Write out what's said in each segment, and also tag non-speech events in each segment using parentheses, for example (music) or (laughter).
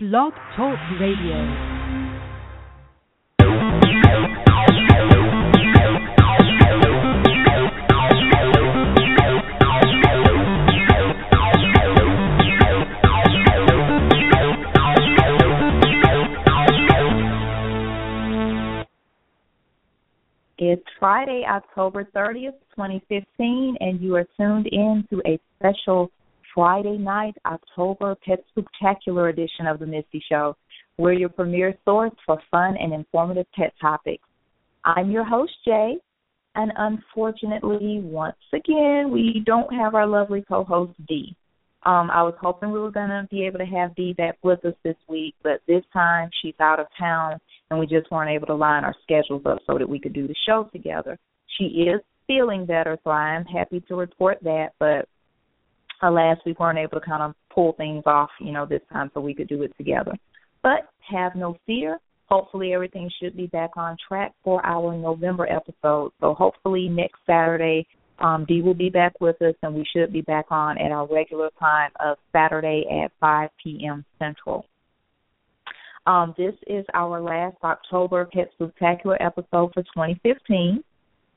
Blog Talk Radio. It's Friday, October 30th, 2015, and you are tuned in to a special Friday night, October Pet Spooktacular edition of The Missy Show. We're your premier source for fun and informative pet topics. I'm your host, Jay, and unfortunately, once again, we don't have our lovely co host, Dee. Um, I was hoping we were going to be able to have Dee back with us this week, but this time she's out of town and we just weren't able to line our schedules up so that we could do the show together. She is feeling better, so I am happy to report that, but alas, we weren't able to kind of pull things off, you know, this time so we could do it together. But have no fear. Hopefully everything should be back on track for our November episode. So hopefully next Saturday, um, Dee will be back with us and we should be back on at our regular time of Saturday at 5 p.m. Central. Um, this is our last October Pet Spooktacular episode for 2015.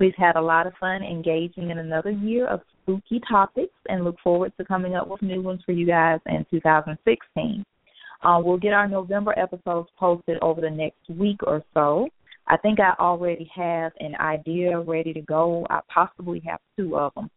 We've had a lot of fun engaging in another year of spooky topics and look forward to coming up with new ones for you guys in 2016. Uh, we'll get our November episodes posted over the next week or so. I think I already have an idea ready to go. I possibly have two of them.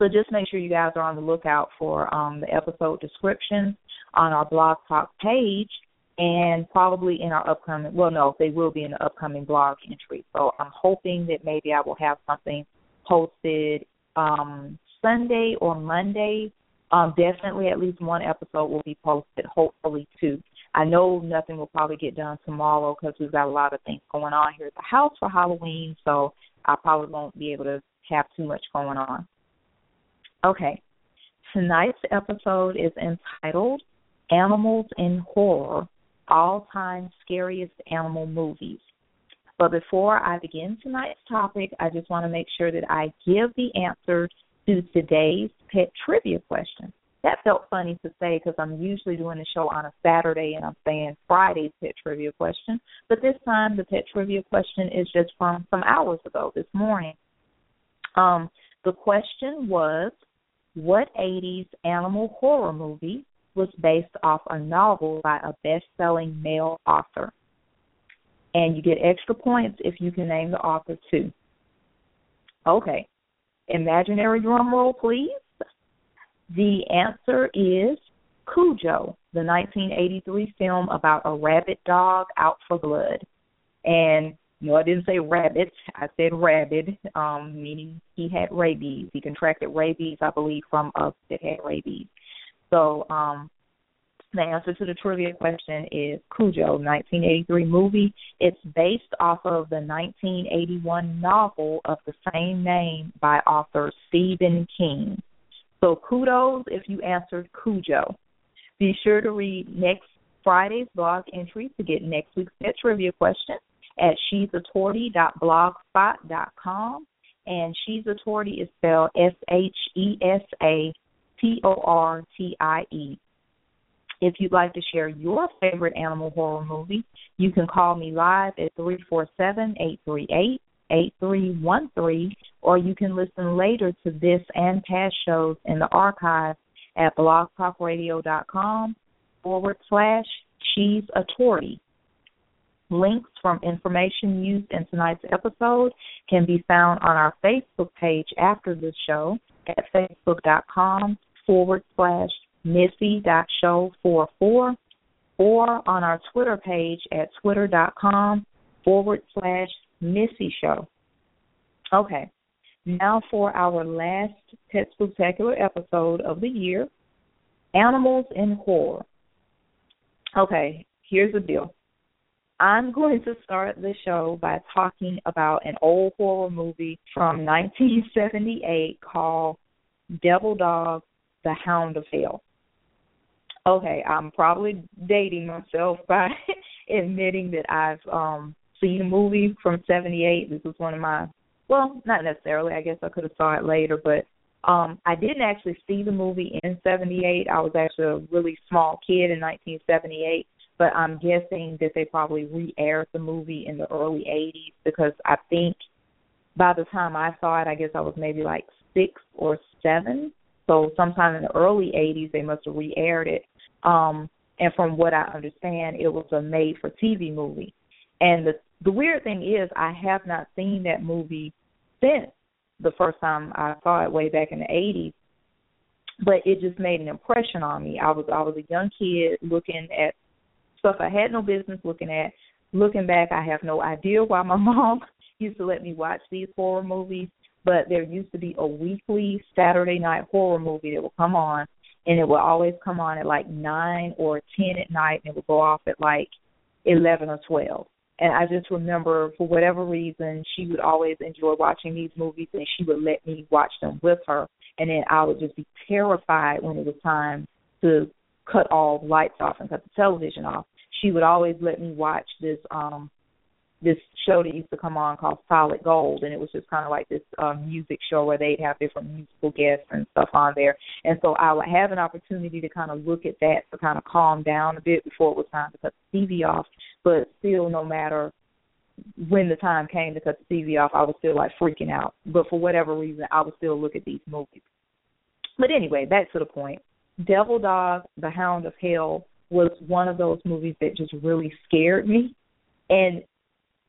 So just make sure you guys are on the lookout for um, the episode descriptions on our blog talk page and probably in our upcoming well no, they will be in the upcoming blog entry. So I'm hoping that maybe I will have something posted um Sunday or Monday. Um definitely at least one episode will be posted, hopefully two. I know nothing will probably get done tomorrow because we've got a lot of things going on here at the house for Halloween, so I probably won't be able to have too much going on. Okay. Tonight's episode is entitled Animals in Horror all time scariest animal movies. But before I begin tonight's topic, I just want to make sure that I give the answer to today's pet trivia question. That felt funny to say because I'm usually doing the show on a Saturday and I'm saying Friday's pet trivia question. But this time, the pet trivia question is just from some hours ago, this morning. Um, the question was What 80s animal horror movie was based off a novel by a best selling male author. And you get extra points if you can name the author too. Okay. Imaginary drum roll, please. The answer is Cujo, the 1983 film about a rabid dog out for blood. And no, I didn't say rabbit. I said rabid, um, meaning he had rabies. He contracted rabies, I believe, from us that had rabies. So um, the answer to the trivia question is Cujo, 1983 movie. It's based off of the 1981 novel of the same name by author Stephen King. So kudos if you answered Cujo. Be sure to read next Friday's blog entry to get next week's pet trivia question at she'satortie.blogspot.com. And She's a Tortie is spelled S H E S A T O R T I E. If you'd like to share your favorite animal horror movie, you can call me live at three four seven eight three eight eight three one three, or you can listen later to this and past shows in the archive at blogtalkradio.com forward slash she's a tortie. Links from information used in tonight's episode can be found on our Facebook page after this show at facebook.com forward slash missy.show44 or on our Twitter page at twitter.com forward slash Missy Show. Okay, now for our last Pet Spooktacular episode of the year Animals in Horror. Okay, here's the deal. I'm going to start the show by talking about an old horror movie from 1978 called Devil Dog The Hound of Hell. Okay, I'm probably dating myself (laughs) by admitting that I've um seen a movie from '78. This was one of my well, not necessarily. I guess I could have saw it later, but Um, I didn't actually see the movie in '78. I was actually a really small kid in 1978, but I'm guessing that they probably re-aired the movie in the early '80s because I think by the time I saw it, I guess I was maybe like six or seven. So sometime in the early '80s, they must have re-aired it. Um, and from what I understand, it was a made-for-TV movie. And the the weird thing is, I have not seen that movie since the first time I saw it way back in the '80s. But it just made an impression on me. I was I was a young kid looking at stuff I had no business looking at. Looking back, I have no idea why my (laughs) mom used to let me watch these horror movies. But there used to be a weekly Saturday night horror movie that would come on, and it would always come on at like nine or ten at night, and it would go off at like eleven or twelve and I just remember for whatever reason she would always enjoy watching these movies and she would let me watch them with her and then I would just be terrified when it was time to cut all lights off and cut the television off. She would always let me watch this um this show that used to come on called Solid Gold, and it was just kind of like this um, music show where they'd have different musical guests and stuff on there. And so I would have an opportunity to kind of look at that to kind of calm down a bit before it was time to cut the TV off but still, no matter when the time came to cut the TV off, I was still like freaking out. But for whatever reason, I would still look at these movies. But anyway, back to the point. Devil Dog, The Hound of Hell was one of those movies that just really scared me. And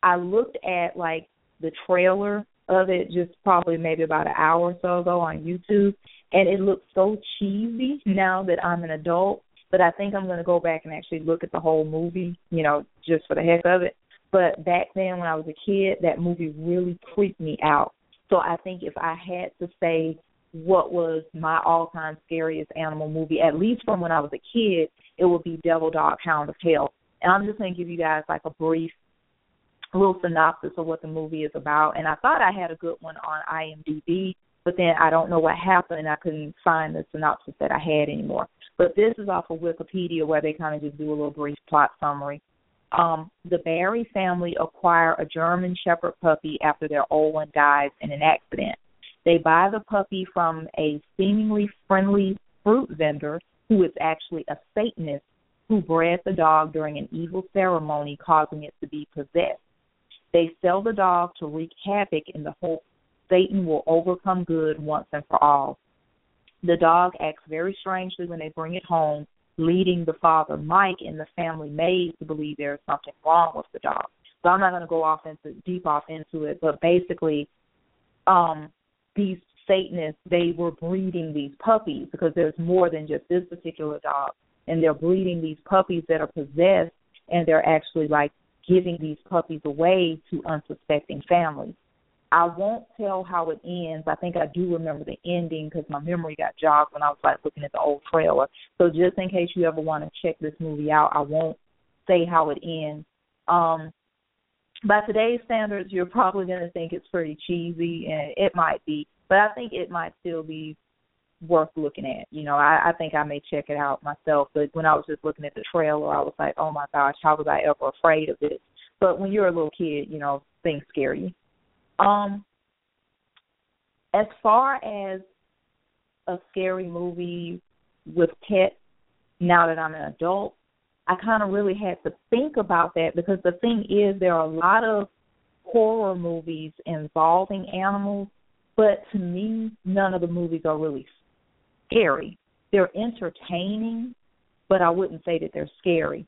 I looked at like the trailer of it just probably maybe about an hour or so ago on YouTube and it looked so cheesy now that I'm an adult but I think I'm going to go back and actually look at the whole movie, you know, just for the heck of it. But back then, when I was a kid, that movie really creeped me out. So I think if I had to say what was my all-time scariest animal movie, at least from when I was a kid, it would be Devil Dog Hound of Hell. And I'm just going to give you guys like a brief little synopsis of what the movie is about. And I thought I had a good one on IMDb, but then I don't know what happened I couldn't find the synopsis that I had anymore. But this is off of Wikipedia where they kind of just do a little brief plot summary. Um, the Barry family acquire a German Shepherd puppy after their old one dies in an accident. They buy the puppy from a seemingly friendly fruit vendor who is actually a Satanist who bred the dog during an evil ceremony, causing it to be possessed. They sell the dog to wreak havoc in the hope Satan will overcome good once and for all. The dog acts very strangely when they bring it home, leading the father, Mike, and the family maid to believe there is something wrong with the dog. So I'm not going to go off into deep off into it, but basically, um, these Satanists they were breeding these puppies because there's more than just this particular dog, and they're breeding these puppies that are possessed, and they're actually like giving these puppies away to unsuspecting families. I won't tell how it ends. I think I do remember the ending because my memory got jogged when I was like looking at the old trailer. So just in case you ever want to check this movie out, I won't say how it ends. Um, by today's standards, you're probably going to think it's pretty cheesy, and it might be, but I think it might still be worth looking at. You know, I, I think I may check it out myself. But when I was just looking at the trailer, I was like, oh my gosh, how was I ever afraid of this? But when you're a little kid, you know, things scare you. Um, as far as a scary movie with pets, now that I'm an adult, I kind of really had to think about that because the thing is, there are a lot of horror movies involving animals, but to me, none of the movies are really scary. They're entertaining, but I wouldn't say that they're scary.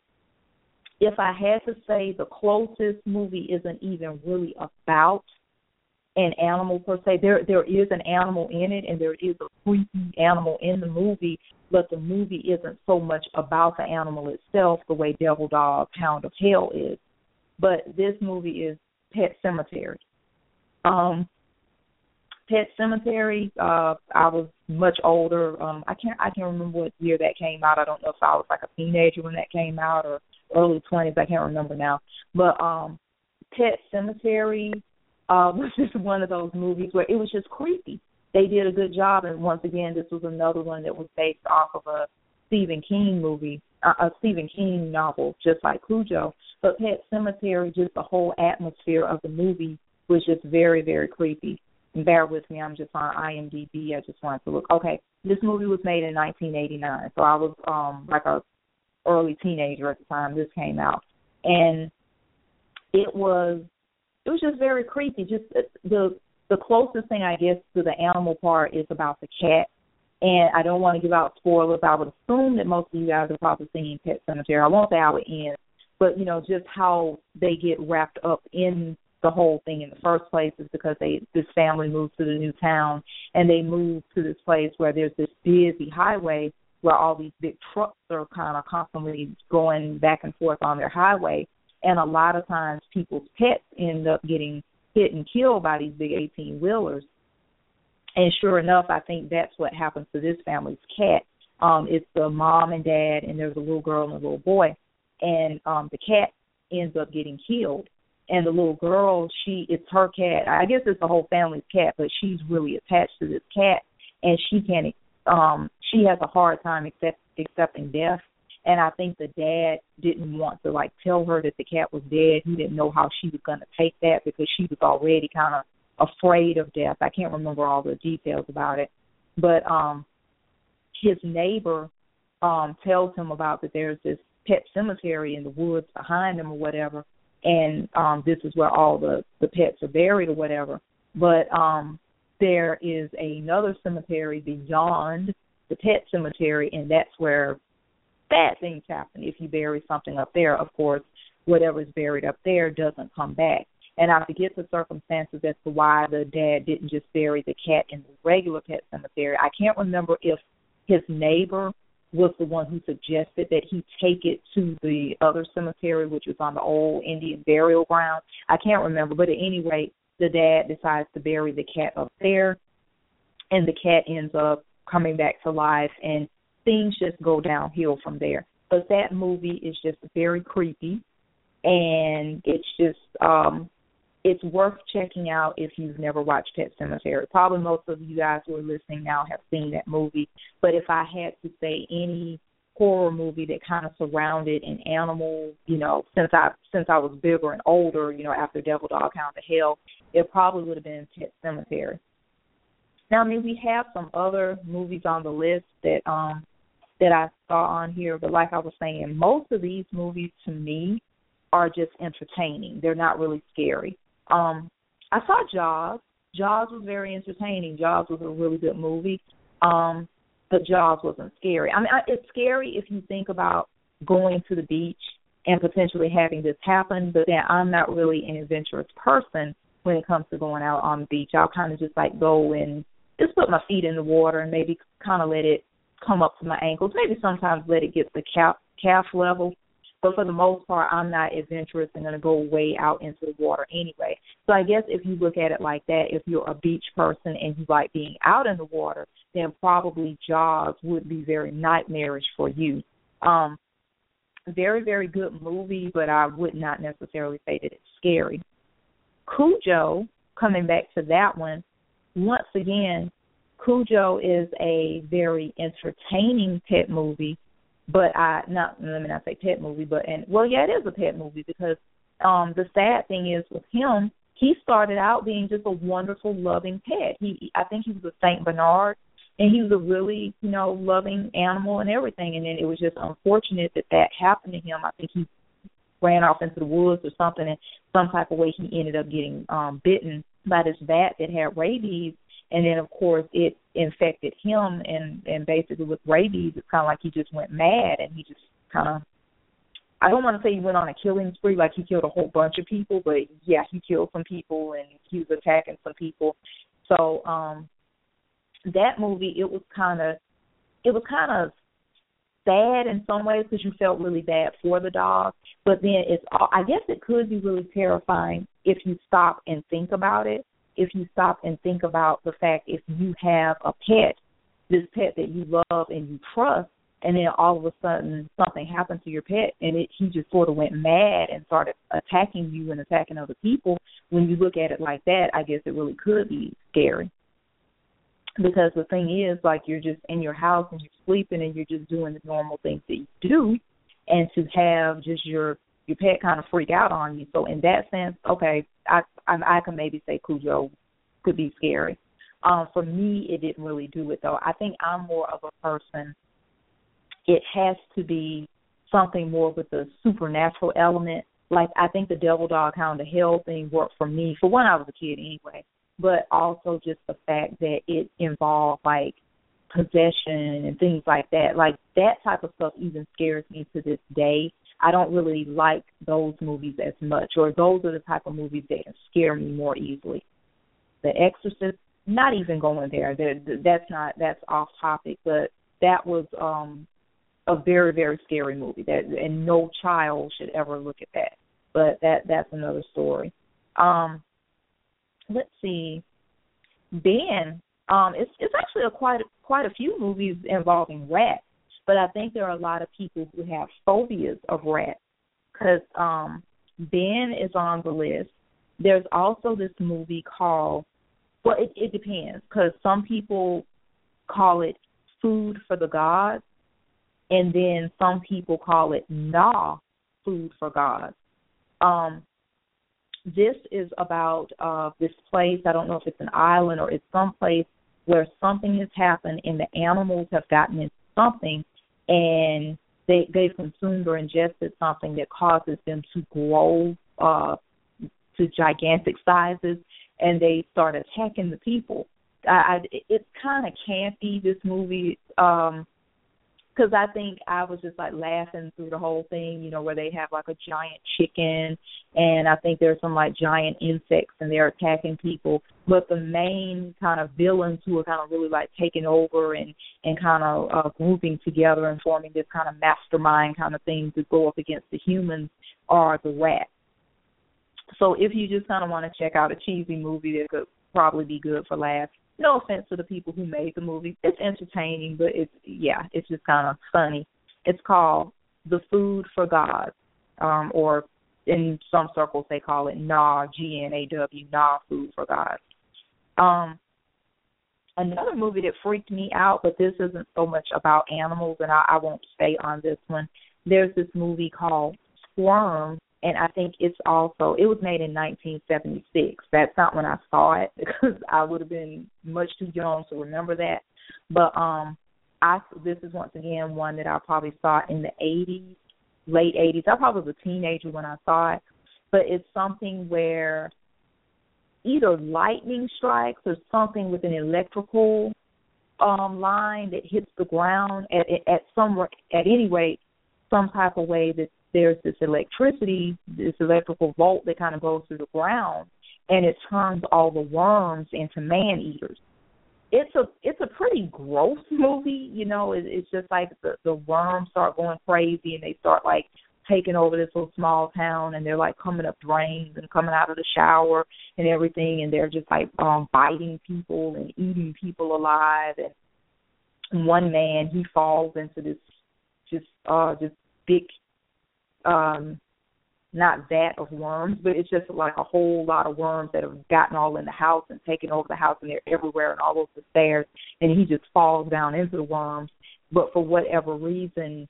If I had to say the closest movie isn't even really about an animal per se. There there is an animal in it and there is a creepy animal in the movie, but the movie isn't so much about the animal itself the way Devil Dog Hound of Hell is. But this movie is Pet Sematary. Um Pet Sematary, uh I was much older. Um I can't I can't remember what year that came out. I don't know if I was like a teenager when that came out or early twenties, I can't remember now. But um Pet Sematary uh, (laughs) was just one of those movies where it was just creepy. They did a good job, and once again, this was another one that was based off of a Stephen King movie, uh, a Stephen King novel, just like Cujo. But Pet Sematary, just the whole atmosphere of the movie was just very, very creepy. Bear with me. I'm just on IMDb. I just wanted to look. Okay, this movie was made in 1989, so I was um like a early teenager at the time this came out, and it was it was just very creepy. Just the the closest thing I guess to the animal part is about the cat. And I don't want to give out spoilers. I would assume that most of you guys have probably seen Pet Sematary. I won't say how it ends, but you know just how they get wrapped up in the whole thing in the first place is because they this family moved to the new town and they moved to this place where there's this busy highway where all these big trucks are kind of constantly going back and forth on their highway. And a lot of times people's pets end up getting hit and killed by these big 18 wheelers and sure enough i think that's what happens to this family's cat. Um it's the mom and dad and there's a little girl and a little boy. And um the cat ends up getting killed and the little girl she it's her cat. I guess it's the whole family's cat but she's really attached to this cat and she can't um she has a hard time accept accepting death. And i think the dad didn't want to like tell her that the cat was dead. He didn't know how she was going to take that because she was already kind of afraid of death. I can't remember all the details about it. But um his neighbor um tells him about that there's this pet cemetery in the woods behind him or whatever and um this is where all the the pets are buried or whatever but um there is another cemetery beyond the pet cemetery and that's where bad things happen. If you bury something up there of course whatever is buried up there doesn't come back. And i forget the circumstances as to why the dad didn't just bury the cat in the regular pet cemetery. I can't remember if his neighbor was the one who suggested that he take it to the other cemetery, which was on the old Indian burial ground. I can't remember, but at any rate, the dad decides to bury the cat up there, and the cat ends up coming back to life, and things just go downhill from there. But that movie is just very creepy, and it's just um it's worth checking out if you've never watched Pet Sematary. Probably most of you guys who are listening now have seen that movie. But if I had to say any horror movie that kind of surrounded an animal, you know, since I since I was bigger and older, you know, after Devil Dog Hound to Hell, it probably would have been Pet Sematary. Now, I mean, we have some other movies on the list that um that I saw on here, but like I was saying, most of these movies to me are just entertaining. They're not really scary. Um, I saw Jaws. Jaws was very entertaining. Jaws was a really good movie. Um, but Jaws wasn't scary. I mean, I, it's scary if you think about going to the beach and potentially having this happen. But then I'm not really an adventurous person when it comes to going out on the beach. I'll kind of just like go and just put my feet in the water and maybe kind of let it come up to my ankles. Maybe sometimes let it get to the calf calf level. But for the most part, I'm not adventurous and going to go way out into the water anyway. So I guess if you look at it like that, if you're a beach person and you like being out in the water, then probably Jaws would be very nightmarish for you. Um, very, very good movie, but I would not necessarily say that it's scary. Cujo, coming back to that one, once again, Cujo is a very entertaining pet movie but I not let me not say pet movie, but and well, yeah, it is a pet movie because um the sad thing is with him, he started out being just a wonderful, loving pet. He I think he was a Saint Bernard and he was a really, you know, loving animal and everything and then it was just unfortunate that that happened to him. I think he ran off into the woods or something and some type of way he ended up getting um bitten by this bat that had rabies and then of course it infected him and and basically with rabies it's kind of like he just went mad and he just kind of I don't want to say he went on a killing spree like he killed a whole bunch of people, but yeah, he killed some people and he was attacking some people. So um that movie it was kind of it was kind of sad in some ways because you felt really bad for the dog, but then it's I guess it could be really terrifying if you stop and think about it if you stop and think about the fact if you have a pet, this pet that you love and you trust, and then all of a sudden something happened to your pet and it he just sort of went mad and started attacking you and attacking other people when you look at it like that i guess it really could be scary. Because the thing is like you're just in your house and you're sleeping and you're just doing the normal things that you do and to have just your your pet kind of freak out on you so in that sense okay I I, I can maybe say Cujo could be scary. Um, for me, it didn't really do it though. I think I'm more of a person. It has to be something more with the supernatural element. Like I think the Devil Dog Hound of Hell thing worked for me. For when I was a kid, anyway. But also just the fact that it involved like possession and things like that. Like that type of stuff even scares me to this day. I don't really like those movies as much, or those are the type of movies that scare me more easily. The Exorcist, not even going there. That's not that's off topic, but that was um a very very scary movie. That and no child should ever look at that. But that that's another story. Um, let's see. Ben, um, it's it's actually a quite quite a few movies involving rats, but I think there are a lot of people who have phobias of rats because um, Ben is on the list. There's also this movie called well, it, it depends because some people call it food for the gods, and then some people call it Gnaw, food for gods. Um, this is about uh, this place. I don't know if it's an island or it's some place where something has happened and the animals have gotten into something and they they've consumed or ingested something that causes them to grow uh, to gigantic sizes and they start attacking the people. I, I it's kind of campy this movie um because I think I was just like laughing through the whole thing, you know, where they have like a giant chicken, and I think there's some like giant insects, and they're attacking people. But the main kind of villains who are kind of really like taking over and and kind of uh, grouping together and forming this kind of mastermind kind of thing to go up against the humans are the rats. So if you just kind of want to check out a cheesy movie that could probably be good for laughs, no offense to the people who made the movie, it's entertaining, but it's yeah, it's just kind of funny. It's called The Food for God, um, or in some circles they call it Gnaw G N A W Gnaw Food for God. Um, another movie that freaked me out, but this isn't so much about animals, and I, I won't stay on this one. There's this movie called Squirm and I think it's also it was made in 1976. That's not when I saw it (laughs) because I would have been much too young to remember that. But um, I this is once again one that I probably saw in the 80s, late 80s. I probably was a teenager when I saw it, but it's something where either lightning strikes or something with an electrical um line that hits the ground at at some at any rate some type of way that there's this electricity, this electrical volt that kind of goes through the ground, and it turns all the worms into man eaters. It's a it's a pretty gross (laughs) movie, you know. It, it's just like the the worms start going crazy and they start like taking over this little small town and they're like coming up drains and coming out of the shower and everything and they're just like um biting people and eating people alive and one man he falls into this just uh just big um not that of worms, but it's just like a whole lot of worms that have gotten all in the house and taken over the house and they're everywhere and all over the stairs and he just falls down into the worms. But for whatever reason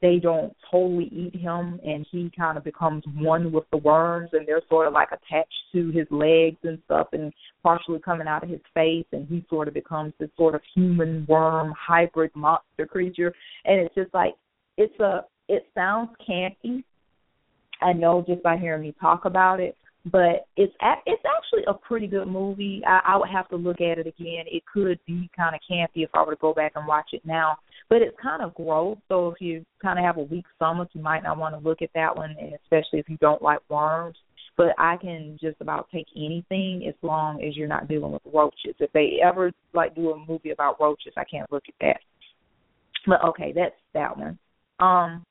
they don't totally eat him and he kind of becomes one with the worms and they're sort of like attached to his legs and stuff and partially coming out of his face and he sort of becomes this sort of human worm hybrid monster creature and it's just like it's a it sounds campy. I know just by hearing me talk about it, but it's it's actually a pretty good movie. I, I would have to look at it again. It could be kind of campy if I were to go back and watch it now, but it's kind of gross. So if you kind of have a weak stomach, you might not want to look at that one, and especially if you don't like worms. But I can just about take anything as long as you're not dealing with roaches. If they ever like do a movie about roaches, I can't look at that. But okay, that's that one. Um,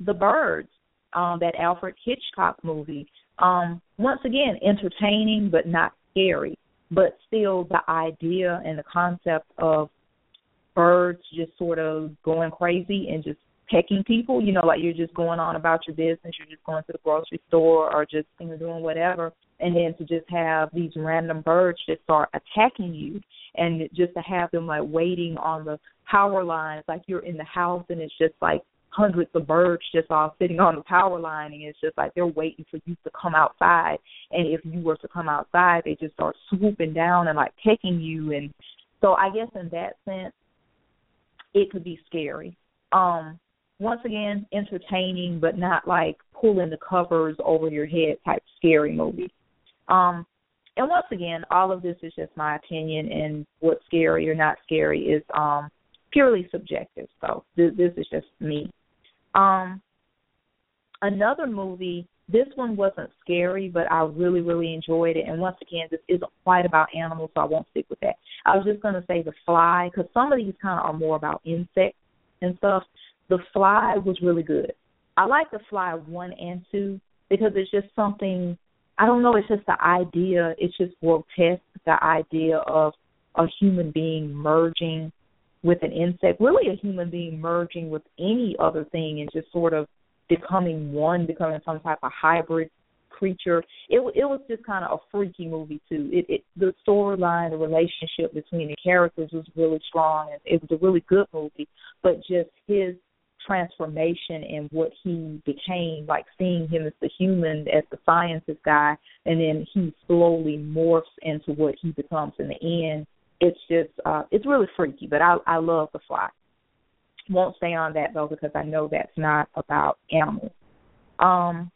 the Birds, um, that Alfred Hitchcock movie. Um, once again, entertaining but not scary, but still the idea and the concept of birds just sort of going crazy and just pecking people, you know, like you're just going on about your business, you're just going to the grocery store or just you know, doing whatever, and then to just have these random birds just start attacking you, and just to have them like waiting on the power lines, like you're in the house and it's just like hundreds of birds just all sitting on the power line and it's just like they're waiting for you to come outside and if you were to come outside they just start swooping down and like pecking you and so I guess in that sense it could be scary. Um once again entertaining but not like pulling the covers over your head type scary movie. Um and once again, all of this is just my opinion, and what's scary or not scary is um purely subjective. So this, this is just me. Um, another movie. This one wasn't scary, but I really, really enjoyed it. And once again, this isn't quite about animals, so I won't stick with that. I was just going to say The Fly, because some of these kind of are more about insects and stuff. The Fly was really good. I like The Fly 1 and 2 because it's just something, I don't know, it's just the idea, it's just grotesque, the idea of a human being merging with an insect, really a human being merging with any other thing and just sort of becoming one, becoming some type of hybrid creature. It it was just kind of a freaky movie too. It, it the storyline, the relationship between the characters was really strong, and it was a really good movie. But just his transformation and what he became, like seeing him as the human, as the scientist guy, and then he slowly morphs into what he becomes in the end it's just uh it's really freaky, but I I love the fly. Won't stay on that though because I know that's not about animals. Um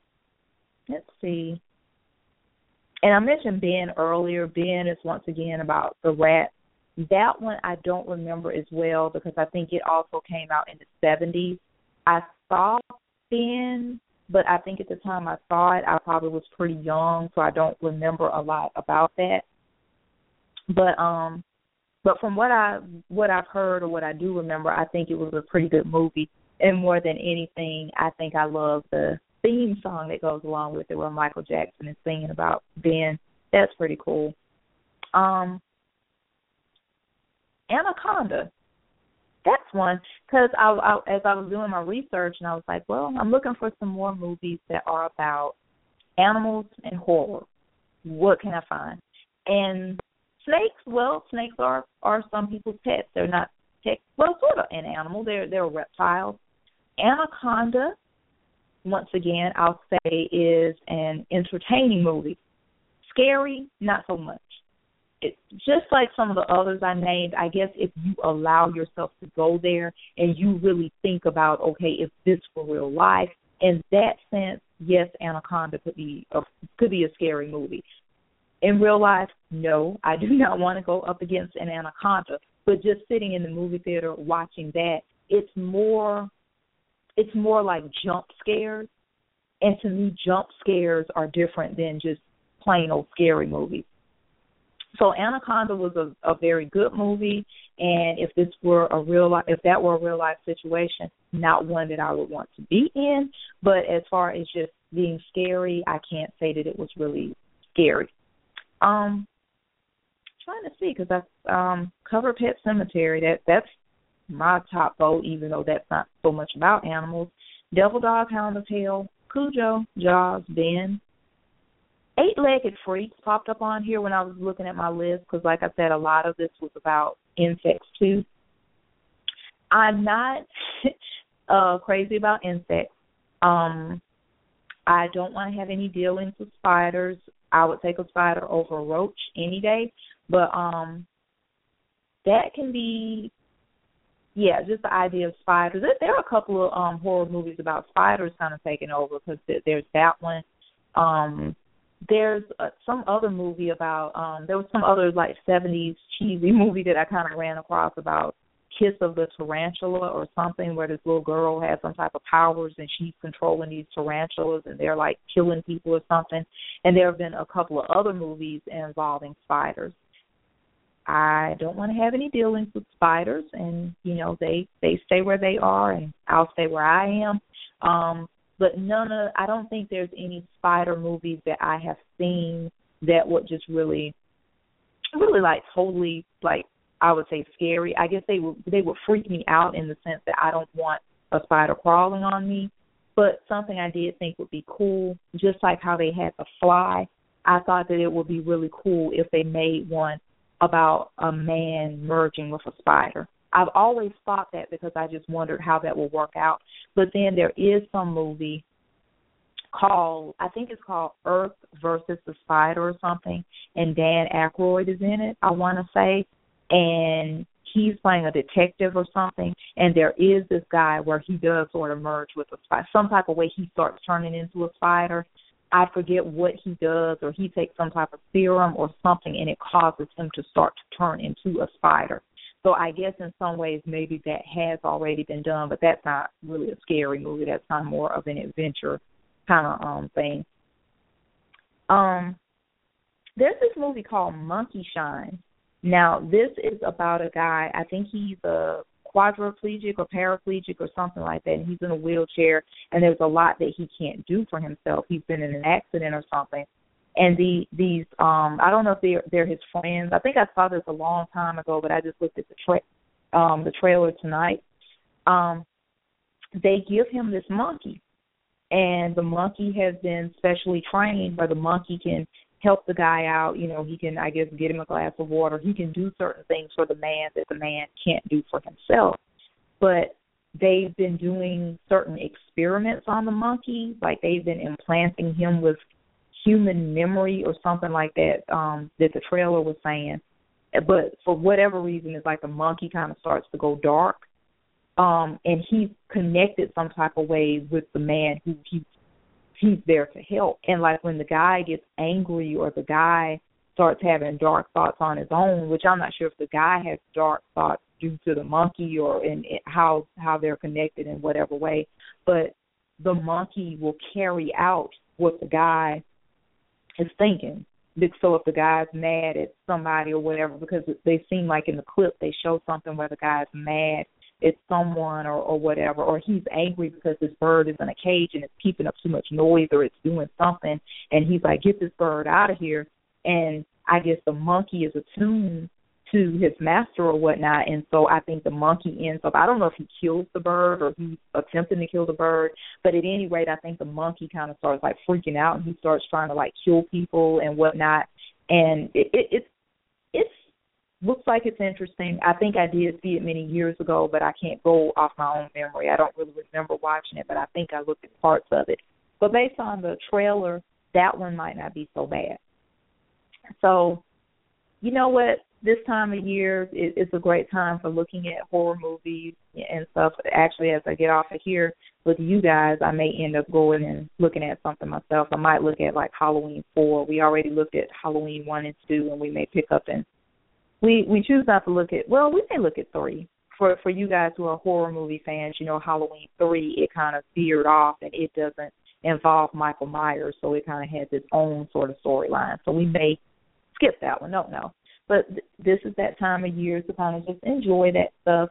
let's see. And I mentioned Ben earlier. Ben is once again about the rat. That one I don't remember as well because I think it also came out in the seventies. I saw Ben, but I think at the time I saw it I probably was pretty young, so I don't remember a lot about that. But um but from what I what I've heard or what I do remember, I think it was a pretty good movie. And more than anything, I think I love the theme song that goes along with it, where Michael Jackson is singing about Ben. That's pretty cool. Um, Anaconda. That's one because I, I, as I was doing my research, and I was like, well, I'm looking for some more movies that are about animals and horror. What can I find? And snakes, well, snakes are are some people's pets. They're not tech, well, sort of an animal. They're they're reptiles. Anaconda, once again, I'll say is an entertaining movie. Scary, not so much. It's just like some of the others I named. I guess if you allow yourself to go there and you really think about, okay, if this were real life, in that sense, yes, Anaconda could be a could be a scary movie. In real life, no, I do (laughs) not want to go up against an anaconda. But just sitting in the movie theater watching that, it's more it's more like jump scares. And to me jump scares are different than just plain old scary movies. So Anaconda was a, a very good movie and if this were a real life if that were a real life situation, not one that I would want to be in. But as far as just being scary, I can't say that it was really scary. Um, trying to see because I um cover Pet Sematary. That that's my top vote, even though that's not so much about animals. Devil Dog, Hound of Hell, Cujo, Jaws, Ben. Eight Legged Freaks popped up on here when I was looking at my list because, like I said, a lot of this was about insects too. I'm not (laughs) uh crazy about insects. Um I don't want to have any dealings with spiders. I would take a spider over a roach any day, but um that can be yeah, just the idea of spiders. There, are a couple of um horror movies about spiders kind of taking over because there's that one. Um there's uh, some other movie about um there was some other like 70s cheesy (laughs) movie that I kind of ran across about Kiss of the Tarantula or something where this little girl has some type of powers and she's controlling these tarantulas and they're like killing people or something. And there have been a couple of other movies involving spiders. I don't want to have any dealings with spiders and you know they they stay where they are and I'll stay where I am. Um but none of I don't think there's any spider movies that I have seen that would just really really like totally like I would say scary. I guess they would they would freak me out in the sense that I don't want a spider crawling on me. But something I did think would be cool, just like how they had the fly. I thought that it would be really cool if they made one about a man merging with a spider. I've always thought that because I just wondered how that will work out. But then there is some movie called I think it's called Earth versus the Spider or something, and Dan Aykroyd is in it. I want to say, and he's playing a detective or something, and there is this guy where he does sort of merge with a spider. Some type of way he starts turning into a spider. I forget what he does, or he takes some type of serum or something, and it causes him to start to turn into a spider. So I guess in some ways maybe that has already been done, but that's not really a scary movie. That's kind of more of an adventure kind of um thing. Um, there's this movie called Monkey Shine. Now this is about a guy. I think he's a quadriplegic or paraplegic or something like that, and he's in a wheelchair. And there's a lot that he can't do for himself. He's been in an accident or something. And the these um I don't know if they're they're his friends. I think I saw this a long time ago, but I just looked at the tra- um the trailer tonight. Um they give him this monkey and the monkey has been specially trained where the monkey can help the guy out. You know, he can, I guess, get him a glass of water. He can do certain things for the man that the man can't do for himself. But they've been doing certain experiments on the monkey, like they've been implanting him with human memory or something like that. Um, that the trailer was saying. But for whatever reason, it's like the monkey kind of starts to go dark um and he's connected some type of way with the man who he he's there to help. And like when the guy gets angry or the guy starts having dark thoughts on his own which i'm not sure if the guy has dark thoughts due to the monkey or in, how how they're connected in whatever way but the monkey will carry out what the guy is thinking. So if the guy's mad at somebody or whatever because they seem like in the clip they show something where the guy's mad it's someone or, or whatever, or he's angry because this bird is in a cage and it's keeping up too much noise or it's doing something, and he's like, "Get this bird out of here!" And I guess the monkey is attuned to his master or whatnot, and so I think the monkey ends up. I don't know if he kills the bird or he's attempting to kill the bird, but at any rate, I think the monkey kind of starts like freaking out and he starts trying to like kill people and whatnot. And it, it, it's it's looks like it's interesting. I think I did see it many years ago, but I can't go off my own memory. I don't really remember watching it, but I think I looked at parts of it. But based on the trailer, that one might not be so bad. So, you know what? This time of year it, it's a great time for looking at horror movies and stuff. Actually, as I get off of here with you guys, I may end up going and looking at something myself. I might look at like Halloween four. We already looked at Halloween one and two, and we may pick up and we we choose not to look at well we may look at three. For for you guys who are horror movie fans you know halloween three it kind of veered off and it doesn't involve michael myers so it kind of has its own sort of storyline. So we may skip that one no no but th- this is that time of year to kind of just enjoy that stuff.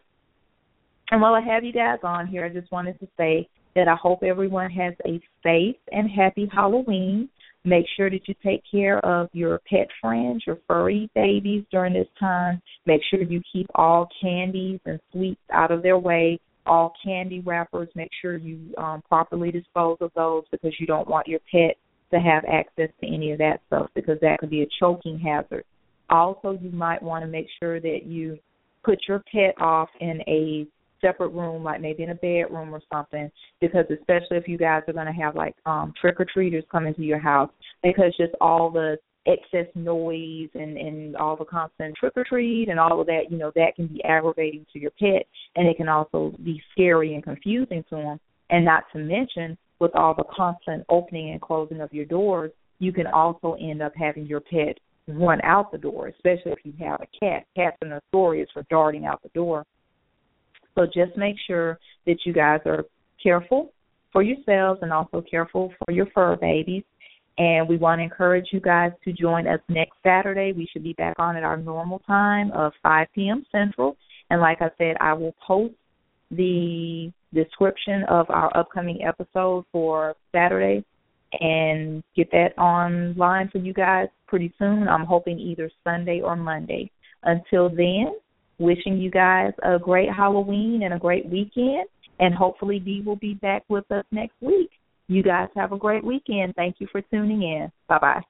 And while i have you guys on here i just wanted to say that i hope everyone has a safe and happy halloween Make sure that you take care of your pet friends, your furry babies during this time. Make sure you keep all candies and sweets out of their way. All candy wrappers, make sure you um, properly dispose of those because you don't want your pet to have access to any of that stuff because that could be a choking hazard. Also, you might want to make sure that you put your pet off in a separate room, like maybe in a bedroom or something, because especially if you guys are going to have like um trick or treaters come into your house, because just all the excess noise and and all the constant trick or treat and all of that, you know, that can be aggravating to your pet, and it can also be scary and confusing to them. And not to mention, with all the constant opening and closing of your doors, you can also end up having your pet run out the door, especially if you have a cat. Cats are notorious for darting out the door. So just make sure that you guys are careful for yourselves and also careful for your fur babies. And we want to encourage you guys to join us next Saturday. We should be back on at our normal time of 5 p.m. Central. And like I said, I will post the description of our upcoming episode for Saturday and get that online for you guys pretty soon. I'm hoping either Sunday or Monday. Until then, wishing you guys a great Halloween and a great weekend. And hopefully, Dee will be back with us next week. You guys have a great weekend. Thank you for tuning in. Bye bye.